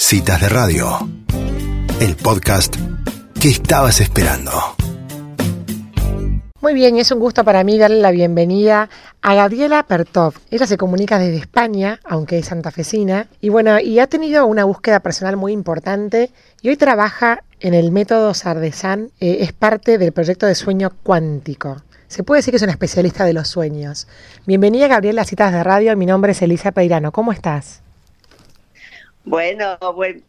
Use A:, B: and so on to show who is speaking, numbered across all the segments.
A: Citas de Radio, el podcast que estabas esperando.
B: Muy bien, es un gusto para mí darle la bienvenida a Gabriela Pertov. Ella se comunica desde España, aunque es santafesina, y bueno, y ha tenido una búsqueda personal muy importante y hoy trabaja en el método Sardesan, eh, es parte del proyecto de sueño cuántico. Se puede decir que es una especialista de los sueños. Bienvenida Gabriela a Citas de Radio, mi nombre es Elisa Peirano, ¿cómo estás?
C: Bueno,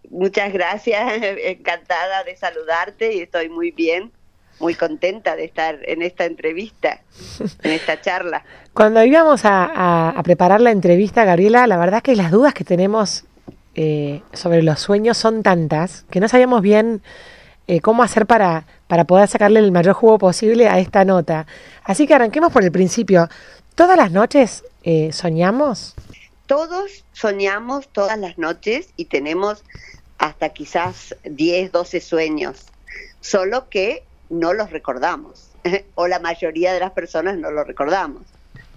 C: muchas gracias, encantada de saludarte y estoy muy bien, muy contenta de estar en esta entrevista, en esta charla.
B: Cuando íbamos a, a, preparar la entrevista, Gabriela, la verdad es que las dudas que tenemos eh, sobre los sueños son tantas que no sabíamos bien eh, cómo hacer para, para poder sacarle el mayor jugo posible a esta nota. Así que arranquemos por el principio. ¿Todas las noches eh, soñamos?
C: Todos soñamos todas las noches y tenemos hasta quizás 10, 12 sueños, solo que no los recordamos, o la mayoría de las personas no los recordamos,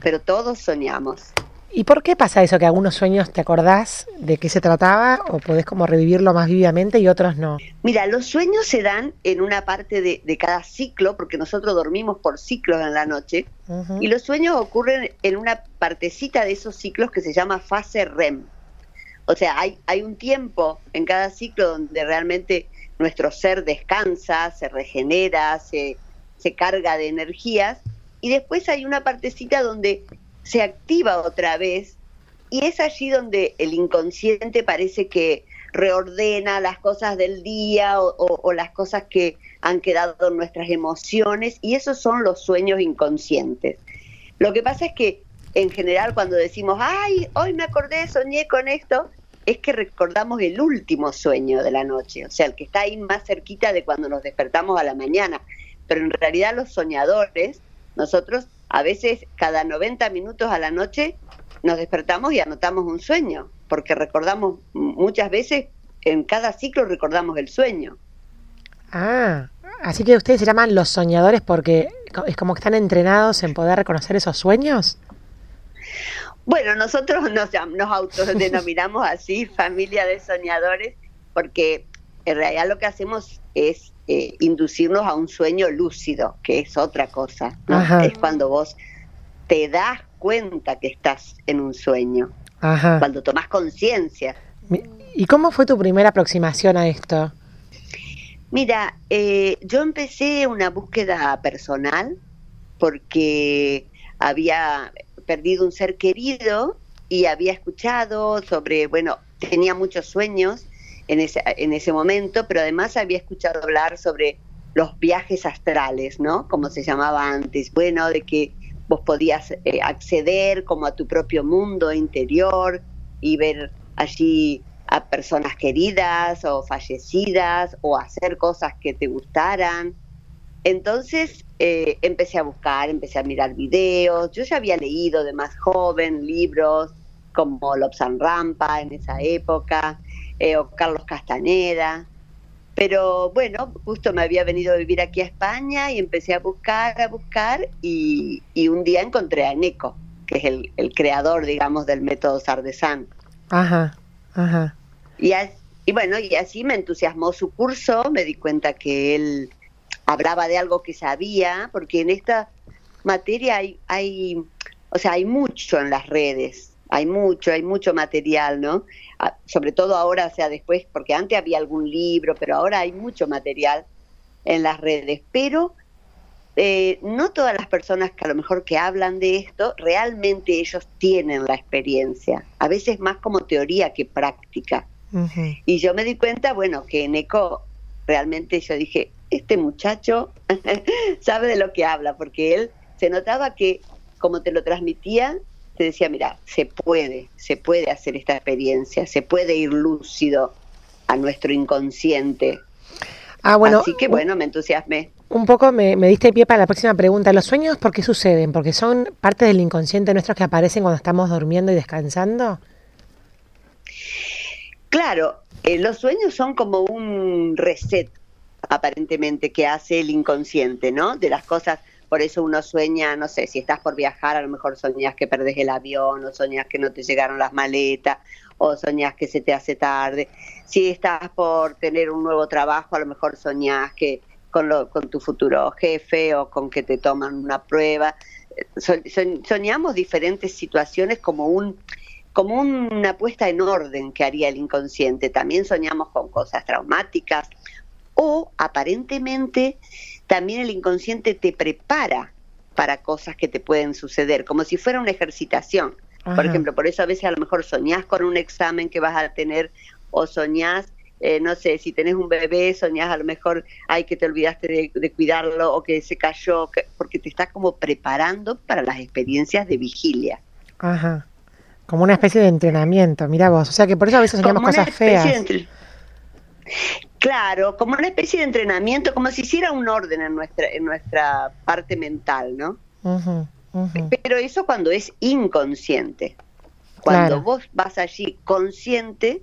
C: pero todos soñamos.
B: ¿Y por qué pasa eso? Que algunos sueños te acordás de qué se trataba o podés como revivirlo más vividamente y otros no.
C: Mira, los sueños se dan en una parte de, de cada ciclo, porque nosotros dormimos por ciclos en la noche, uh -huh. y los sueños ocurren en una partecita de esos ciclos que se llama fase REM. O sea, hay, hay un tiempo en cada ciclo donde realmente nuestro ser descansa, se regenera, se, se carga de energías, y después hay una partecita donde se activa otra vez y es allí donde el inconsciente parece que reordena las cosas del día o, las cosas que han quedado en nuestras emociones y esos son los sueños inconscientes. Lo que pasa es que en general cuando decimos, ay, hoy me acordé, soñé con esto, es que recordamos el último sueño de la noche, o sea, el que está ahí más cerquita de cuando nos despertamos a la mañana. Pero en realidad los soñadores, nosotros a veces cada 90 minutos a la noche nos despertamos y anotamos un sueño, porque recordamos muchas veces, en cada ciclo recordamos el sueño.
B: Ah, así que ustedes se llaman los soñadores porque es como que están entrenados en poder reconocer esos sueños.
C: Bueno, nosotros nos, nos autodenominamos así, familia de soñadores, porque en realidad lo que hacemos es eh, inducirnos a un sueño lúcido, que es otra cosa. ¿no? Es cuando vos te das cuenta que estás en un sueño, Ajá. cuando tomás conciencia.
B: ¿Y cómo fue tu primera aproximación a esto?
C: Mira, eh, yo empecé una búsqueda personal porque había perdido un ser querido y había escuchado sobre, bueno, tenía muchos sueños en ese, en ese momento, pero además había escuchado hablar sobre los viajes astrales, ¿no? Como se llamaba antes, bueno, de que vos podías eh, acceder como a tu propio mundo interior y ver allí a personas queridas o fallecidas o hacer cosas que te gustaran. Entonces eh, empecé a buscar, empecé a mirar videos, yo ya había leído de más joven libros como Lobsan Rampa en esa época, eh, o Carlos Castaneda. Pero bueno, justo me había venido a vivir aquí a España y empecé a buscar, a buscar y, y un día encontré a Eneco, que es el, el, creador, digamos, del método Sardesan.
B: Ajá, ajá.
C: Y, y bueno, y así me entusiasmó su curso, me di cuenta que él hablaba de algo que sabía, porque en esta materia hay, hay, o sea, hay mucho en las redes, hay mucho, hay mucho material, ¿no? Sobre todo ahora, o sea, después, porque antes había algún libro, pero ahora hay mucho material en las redes. Pero eh, no todas las personas que a lo mejor que hablan de esto, realmente ellos tienen la experiencia. A veces más como teoría que práctica. Uh -huh. Y yo me di cuenta, bueno, que en ECO realmente yo dije, este muchacho sabe de lo que habla, porque él se notaba que como te lo transmitía, te decía, mira, se puede, se puede hacer esta experiencia, se puede ir lúcido a nuestro inconsciente.
B: Ah, bueno,
C: Así que bueno, me entusiasmé.
B: Un poco me, me, diste pie para la próxima pregunta. ¿Los sueños por qué suceden? ¿Porque son parte del inconsciente nuestro que aparecen cuando estamos durmiendo y descansando?
C: Claro, eh, los sueños son como un reset, aparentemente, que hace el inconsciente, ¿no? De las cosas por eso uno sueña, no sé, si estás por viajar, a lo mejor soñas que perdés el avión, o soñas que no te llegaron las maletas, o soñás que se te hace tarde. Si estás por tener un nuevo trabajo, a lo mejor soñás que con, lo, con tu futuro jefe o con que te toman una prueba. soñamos diferentes situaciones como un como una puesta en orden que haría el inconsciente. También soñamos con cosas traumáticas o aparentemente también el inconsciente te prepara para cosas que te pueden suceder, como si fuera una ejercitación. Por ejemplo, por eso a veces a lo mejor soñás con un examen que vas a tener o soñás, eh, no sé, si tenés un bebé, soñás a lo mejor, ay, que te olvidaste de, cuidarlo o que se cayó, porque te estás como preparando para las experiencias de vigilia.
B: Ajá. Como una especie de entrenamiento, mira vos. O sea que por eso a veces soñamos cosas feas.
C: Claro, como una especie de entrenamiento, como si hiciera un orden en nuestra, en nuestra parte mental, ¿no? Pero eso cuando es inconsciente. Cuando vos vas allí consciente,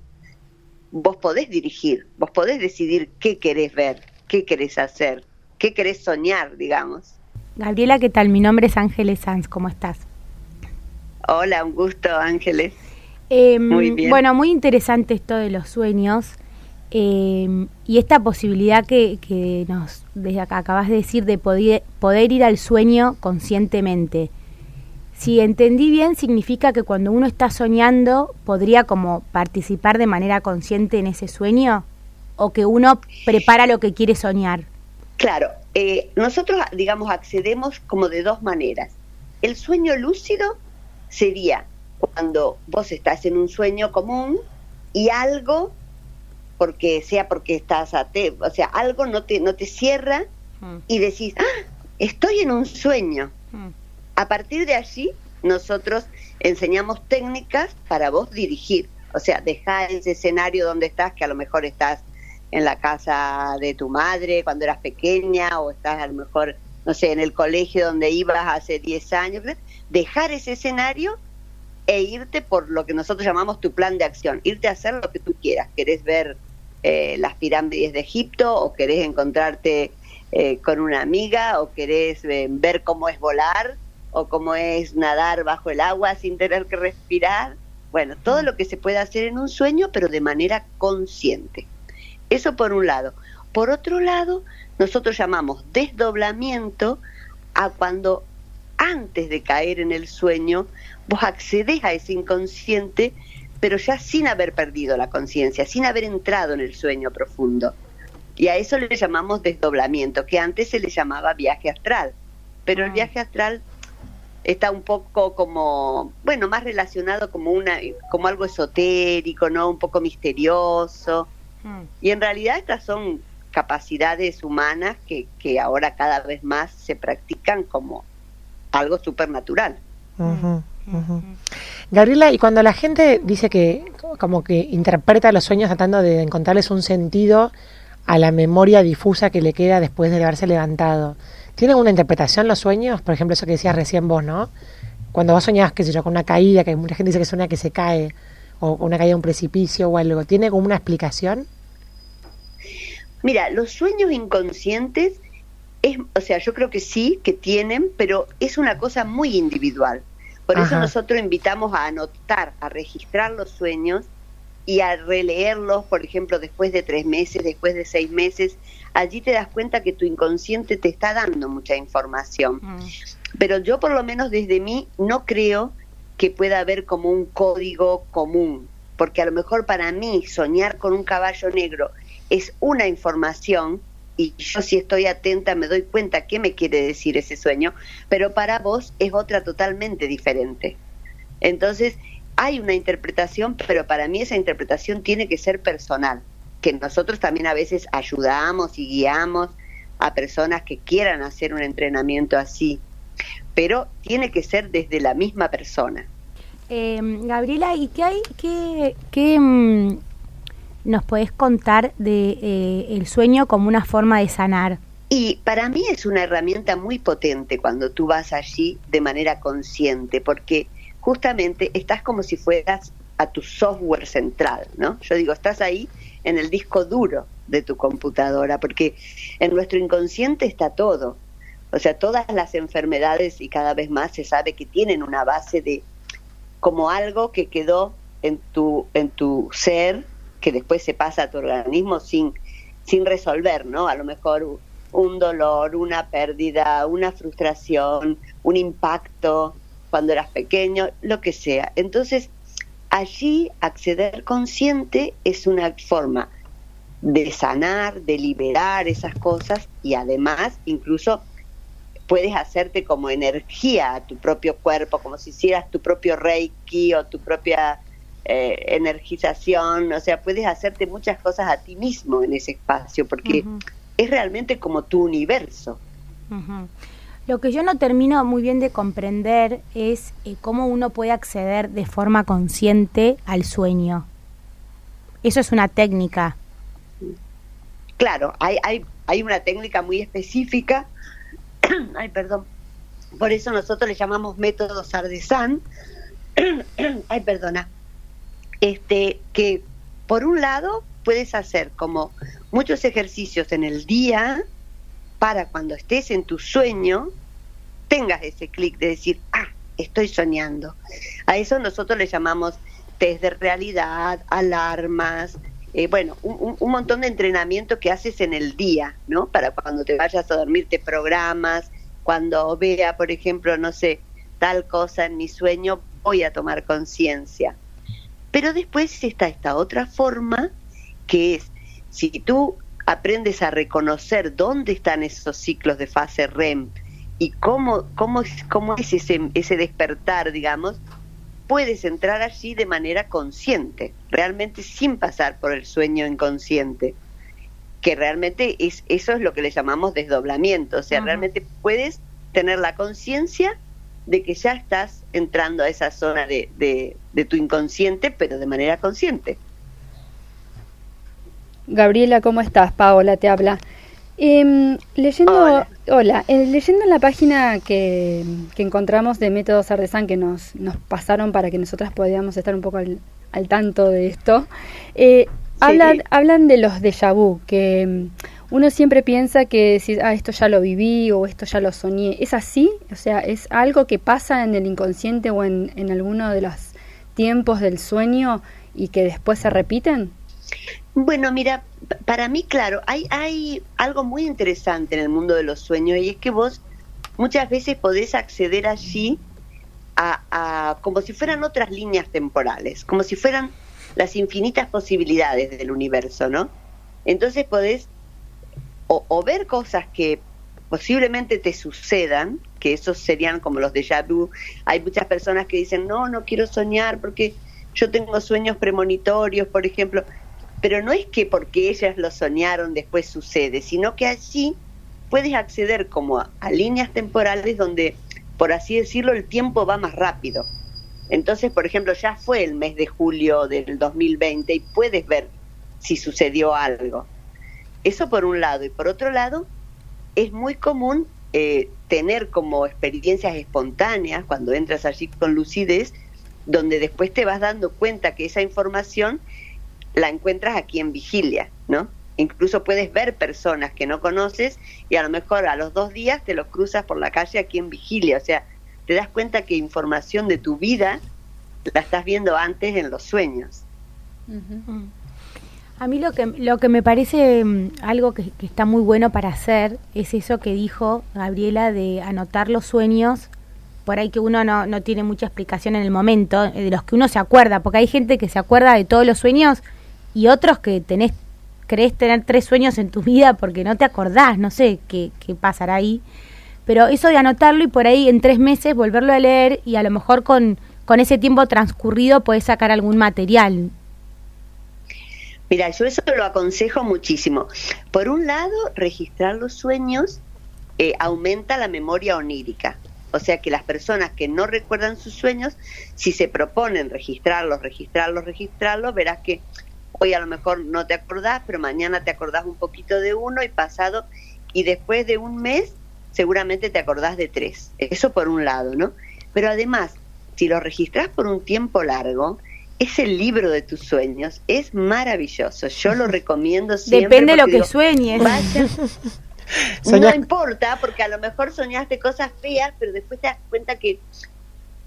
C: vos podés dirigir, vos podés decidir qué querés ver, qué querés hacer, qué querés soñar, digamos.
D: Gabriela, ¿qué tal? Mi nombre es Ángeles Sanz, ¿cómo estás?
C: Hola, un gusto, Ángeles.
D: Em, muy bien. Bueno, muy interesante esto de los sueños. Em, y esta posibilidad que, que nos desde acá acabas de decir de poder, poder ir al sueño conscientemente. Si entendí bien, significa que cuando uno está soñando podría como participar de manera consciente en ese sueño o que uno prepara lo que quiere soñar.
C: Claro, eh, nosotros digamos accedemos como de dos maneras. El sueño lúcido sería cuando vos estás en un sueño común y algo porque sea porque estás te o sea, algo no te, no te cierra mm. y decís, ah, estoy en un sueño. Mm. A partir de allí, nosotros enseñamos técnicas para vos dirigir, o sea, dejar ese escenario donde estás, que a lo mejor estás en la casa de tu madre cuando eras pequeña o estás a lo mejor, no sé, en el colegio donde ibas hace 10 años, dejar ese escenario e irte por lo que nosotros llamamos tu plan de acción, irte a hacer lo que tú quieras, querés ver eh, las pirámides de Egipto o querés encontrarte eh, con una amiga o querés eh, ver cómo es volar o cómo es nadar bajo el agua sin tener que respirar. Bueno, todo lo que se puede hacer en un sueño, pero de manera consciente. Eso por un lado. Por otro lado, nosotros llamamos desdoblamiento a cuando antes de caer en el sueño, vos accedes a ese inconsciente pero ya sin haber perdido la conciencia, sin haber entrado en el sueño profundo. Y a eso le llamamos desdoblamiento, que antes se le llamaba viaje astral. Pero el ah. viaje astral está un poco como, bueno, más relacionado como una como algo esotérico, ¿no? Un poco misterioso. Hmm. Y en realidad estas son capacidades humanas que, que ahora cada vez más se practican como algo supernatural.
B: Gabriela, y cuando la gente dice que como que interpreta los sueños tratando de encontrarles un sentido a la memoria difusa que le queda después de haberse levantado, ¿tienen una interpretación los sueños? Por ejemplo, eso que decías recién vos, ¿no? Cuando vos soñás, qué sé yo, con una caída, que mucha gente dice que sueña que se cae, o una caída de un precipicio o algo, ¿tiene como una explicación?
C: Mira, los sueños inconscientes, es, o sea, yo creo que sí, que tienen, pero es una cosa muy individual. Por eso nosotros invitamos a anotar, a registrar los sueños y a releerlos, por ejemplo, después de tres meses, después de seis meses. Allí te das cuenta que tu inconsciente te está dando mucha información. Mm. Pero yo por lo menos desde mí no creo que pueda haber como un código común, porque a lo mejor para mí soñar con un caballo negro es una información y yo si estoy atenta me doy cuenta qué me quiere decir ese sueño, pero para vos es otra totalmente diferente. Entonces, hay una interpretación, pero para mí esa interpretación tiene que ser personal, que nosotros también a veces ayudamos y guiamos a personas que quieran hacer un entrenamiento así, pero tiene que ser desde la misma persona.
D: Eh, Gabriela, ¿y qué hay, qué, qué, mm, nos podés contar de eh, el sueño como una forma de sanar?
C: Y para mí es una herramienta muy potente cuando tú vas allí de manera consciente, porque justamente estás como si fueras a tu software central, ¿no? Yo digo, estás ahí en el disco duro de tu computadora, porque en nuestro inconsciente está todo. O sea, todas las enfermedades y cada vez más se sabe que tienen una base de como algo que quedó en tu, en tu ser que después se pasa a tu organismo sin, sin resolver, ¿no? A lo mejor un dolor, una pérdida, una frustración, un impacto cuando eras pequeño, lo que sea. Entonces, allí acceder consciente es una forma de sanar, de liberar esas cosas y además incluso puedes hacerte como energía a tu propio cuerpo, como si hicieras tu propio reiki o tu propia eh, energización, o sea, puedes hacerte muchas cosas a ti mismo en ese espacio, porque es realmente como tu universo.
D: Lo que yo no termino muy bien de comprender es eh, cómo uno puede acceder de forma consciente al sueño. Eso es una técnica.
C: Claro, hay, hay, hay una técnica muy específica ay, perdón, por eso nosotros le llamamos método Sardesán, ay, perdona, este, que por un lado puedes hacer como muchos ejercicios en el día para cuando estés en tu sueño, tengas ese clic de decir, ah, estoy soñando. A eso nosotros le llamamos test de realidad, alarmas, eh, bueno, un, montón de entrenamiento que haces en el día, ¿no? Para cuando te vayas a dormir te programas, cuando vea, por ejemplo, no sé, tal cosa en mi sueño, voy a tomar conciencia. Pero después está esta otra forma, que es, si tú aprendes a reconocer dónde están esos ciclos de fase REM y cómo, cómo, cómo es ese, ese despertar, digamos, puedes entrar allí de manera consciente, realmente sin pasar por el sueño inconsciente, que realmente es eso es lo que le llamamos desdoblamiento, o sea, realmente puedes tener la conciencia de que ya estás entrando a esa zona de, de, tu inconsciente, pero de manera consciente.
E: Gabriela, ¿cómo estás? Paola te habla. Em, leyendo, hola, eh, leyendo en la página que, encontramos de Métodos Ardesan que nos, nos pasaron para que nosotras podamos estar un poco al, tanto de esto, eh, hablan, hablan de los déjà vu, que em, uno siempre piensa que si, ah, esto ya lo viví o esto ya lo soñé. ¿Es así? O sea, ¿es algo que pasa en el inconsciente o en, en alguno de los tiempos del sueño y que después se repiten?
C: Bueno, mira, para mí, claro, hay, hay algo muy interesante en el mundo de los sueños y es que vos muchas veces podés acceder allí a, como si fueran otras líneas temporales, como si fueran las infinitas posibilidades del universo, ¿no? Entonces podés o, ver cosas que posiblemente te sucedan, que esos serían como los de vu. Hay muchas personas que dicen, no, no quiero soñar porque yo tengo sueños premonitorios, por ejemplo pero no es que porque ellas lo soñaron después sucede, sino que allí puedes acceder como a, líneas temporales donde, por así decirlo, el tiempo va más rápido. Entonces, por ejemplo, ya fue el mes de julio del 2020 y puedes ver si sucedió algo. Eso por un lado. Y por otro lado, es muy común eh, tener como experiencias espontáneas cuando entras allí con lucidez, donde después te vas dando cuenta que esa información la encuentras aquí en vigilia, ¿no? Incluso puedes ver personas que no conoces y a lo mejor a los dos días te los cruzas por la calle aquí en vigilia. O sea, te das cuenta que información de tu vida la estás viendo antes en los sueños.
D: A mí lo que, lo que me parece mm, algo que, está muy bueno para hacer es eso que dijo Gabriela de anotar los sueños, por ahí que uno no, no tiene mucha explicación en el momento, eh, de los que uno se acuerda, porque hay gente que se acuerda de todos los sueños y otros que tenés crees tener tres sueños en tu vida porque no te acordás, no sé qué, qué pasará ahí. Pero eso de anotarlo y por ahí en tres meses volverlo a leer y a lo mejor con, con ese tiempo transcurrido podés sacar algún material.
C: Mira, yo eso lo aconsejo muchísimo. Por un lado, registrar los sueños eh, aumenta la memoria onírica. O sea que las personas que no recuerdan sus sueños, si se proponen registrarlos, registrarlos, registrarlos, verás que hoy a lo mejor no te acordás, pero mañana te acordás un poquito de uno y pasado, y después de un mes seguramente te acordás de tres. Eso por un lado, ¿no? Pero además, si lo registras por un tiempo largo, es el libro de tus sueños, es maravilloso. Yo lo recomiendo siempre.
D: Depende de lo que sueñes.
C: no importa, porque a lo mejor soñaste cosas feas, pero después te das cuenta que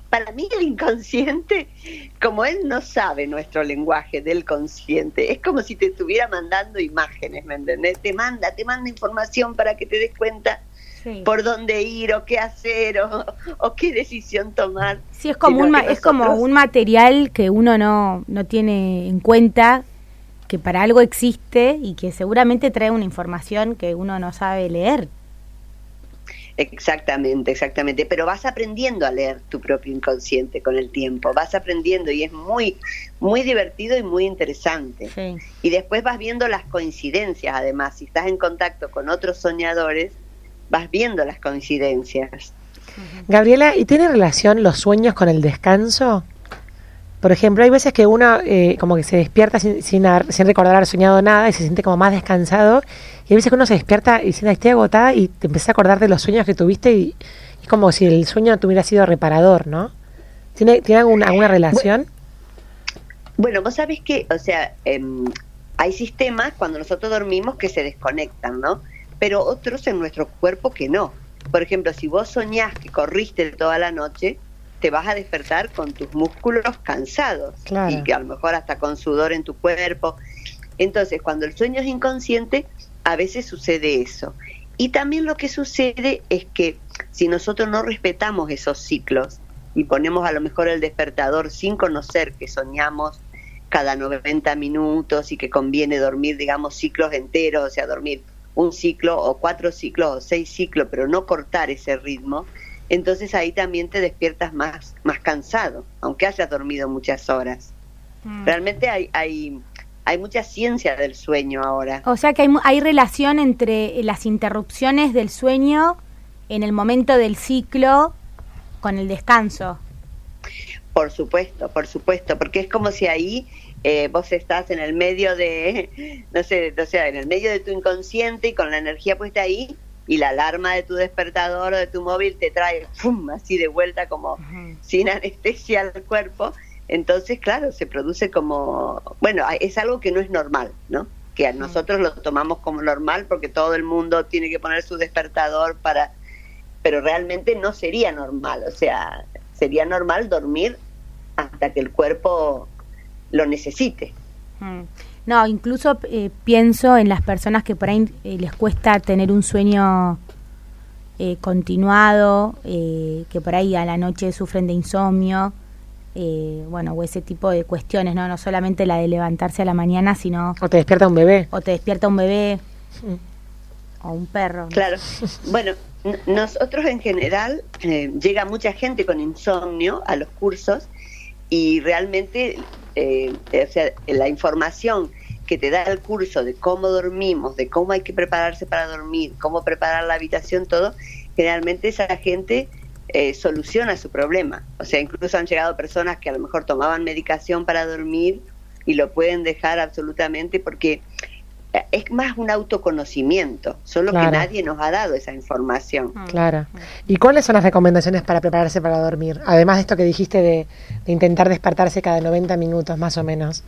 C: para mí el inconsciente, como él no sabe nuestro lenguaje del consciente, es como si te estuviera mandando imágenes, ¿me entendés? Te manda, te manda información para que te des cuenta por dónde ir o qué hacer o, qué decisión tomar.
D: Sí, es como, un, es como un material que uno no, no tiene en cuenta que para algo existe y que seguramente trae una información que uno no sabe leer.
C: Exactamente, exactamente. Pero vas aprendiendo a leer tu propio inconsciente con el tiempo, vas aprendiendo y es muy, muy divertido y muy interesante. Y después vas viendo las coincidencias, además, si estás en contacto con otros soñadores, vas viendo las coincidencias.
B: Gabriela, ¿y tiene relación los sueños con el descanso? Por ejemplo, hay veces que uno eh, como que se despierta sin, sin, sin, recordar haber soñado nada y se siente como más descansado. Y hay veces que uno se despierta y siente, estoy agotada y te empieza a acordar de los sueños que tuviste y es como si el sueño tuviera sido reparador, ¿no? ¿Tiene, ¿tiene alguna, alguna relación?
C: Bueno, vos sabés que, o sea, em, hay sistemas cuando nosotros dormimos que se desconectan, ¿no? Pero otros en nuestro cuerpo que no. Por ejemplo, si vos soñás que corriste toda la noche, te vas a despertar con tus músculos cansados y que a lo mejor hasta con sudor en tu cuerpo. Entonces, cuando el sueño es inconsciente, a veces sucede eso. Y también lo que sucede es que si nosotros no respetamos esos ciclos y ponemos a lo mejor el despertador sin conocer que soñamos cada 90 minutos y que conviene dormir, digamos, ciclos enteros, o sea, dormir un ciclo o cuatro ciclos o seis ciclos, pero no cortar ese ritmo, entonces ahí también te despiertas más, más cansado, aunque hayas dormido muchas horas. Mm. Realmente hay, hay, hay mucha ciencia del sueño ahora.
D: O sea que hay, hay relación entre las interrupciones del sueño en el momento del ciclo con el descanso.
C: Por supuesto, por supuesto, porque es como si ahí eh, vos estás en el medio de, no sé, o sea, en el medio de tu inconsciente y con la energía puesta ahí, y la alarma de tu despertador o de tu móvil te trae ¡pum! así de vuelta como sin anestesia al cuerpo, entonces claro, se produce como, bueno, es algo que no es normal, ¿no? Que a nosotros lo tomamos como normal porque todo el mundo tiene que poner su despertador para, pero realmente no sería normal, o sea, sería normal dormir hasta que el cuerpo lo necesite.
D: No, incluso eh, pienso en las personas que por ahí eh, les cuesta tener un sueño eh, continuado, que por ahí a la noche sufren de insomnio, bueno, o ese tipo de cuestiones, ¿no? No solamente la de levantarse a la mañana, sino...
B: O te despierta un bebé.
D: O te despierta un bebé. Mm. O un perro.
C: Claro. bueno, nosotros en general llega mucha gente con insomnio a los cursos y realmente eh, o sea, la información que te da el curso de cómo dormimos, de cómo hay que prepararse para dormir, cómo preparar la habitación, todo, generalmente esa gente eh, soluciona su problema. O sea, incluso han llegado personas que a lo mejor tomaban medicación para dormir y lo pueden dejar absolutamente porque es más un autoconocimiento, solo que nadie nos ha dado esa información.
B: Mm. Claro. ¿Y cuáles son las recomendaciones para prepararse para dormir? Además de esto que dijiste de, intentar despertarse cada 90 minutos más o menos.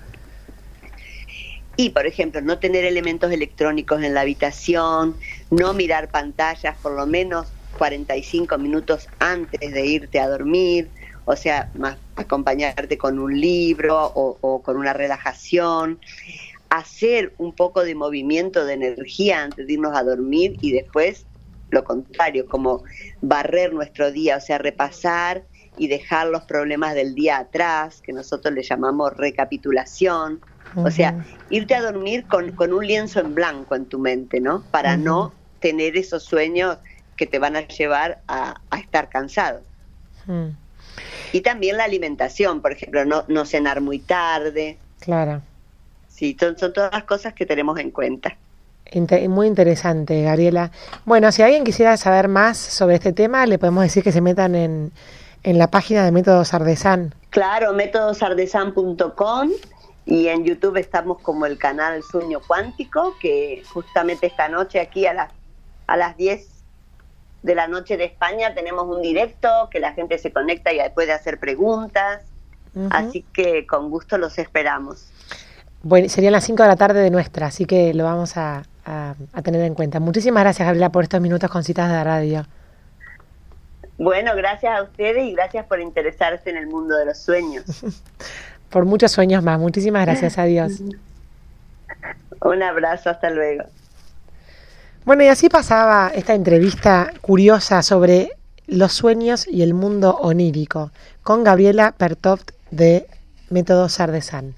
C: Y, por ejemplo, no tener elementos electrónicos en la habitación, no mirar pantallas por lo menos 45 minutos antes de irte a dormir, o sea, más acompañarte con un libro o, o con una relajación hacer un poco de movimiento de energía antes de irnos a dormir y después lo contrario, como barrer nuestro día, o sea, repasar y dejar los problemas del día atrás, que nosotros le llamamos recapitulación. O sea, irte a dormir con, con, un lienzo en blanco en tu mente, ¿no? Para no tener esos sueños que te van a llevar a, estar cansado. Y también la alimentación, por ejemplo, no, no cenar muy tarde.
B: Claro.
C: Sí, son, todas las cosas que tenemos en cuenta.
B: muy interesante, Gabriela. Bueno, si alguien quisiera saber más sobre este tema, le podemos decir que se metan en, en la página de Métodos Ardesan.
C: Claro, métodosardesan.com y en YouTube estamos como el canal Sueño Cuántico, que justamente esta noche aquí a las, a las 10 de la noche de España tenemos un directo que la gente se conecta y puede hacer preguntas. Así que con gusto los esperamos.
B: Bueno, serían las 5 de la tarde de nuestra, así que lo vamos a, tener en cuenta. Muchísimas gracias, Gabriela, por estos minutos con citas de radio.
C: Bueno, gracias a ustedes y gracias por interesarse en el mundo de los sueños.
B: por muchos sueños más. Muchísimas gracias a Dios.
C: Un abrazo, hasta luego.
B: Bueno, y así pasaba esta entrevista curiosa sobre los sueños y el mundo onírico con Gabriela Pertoft de Método Sardesan.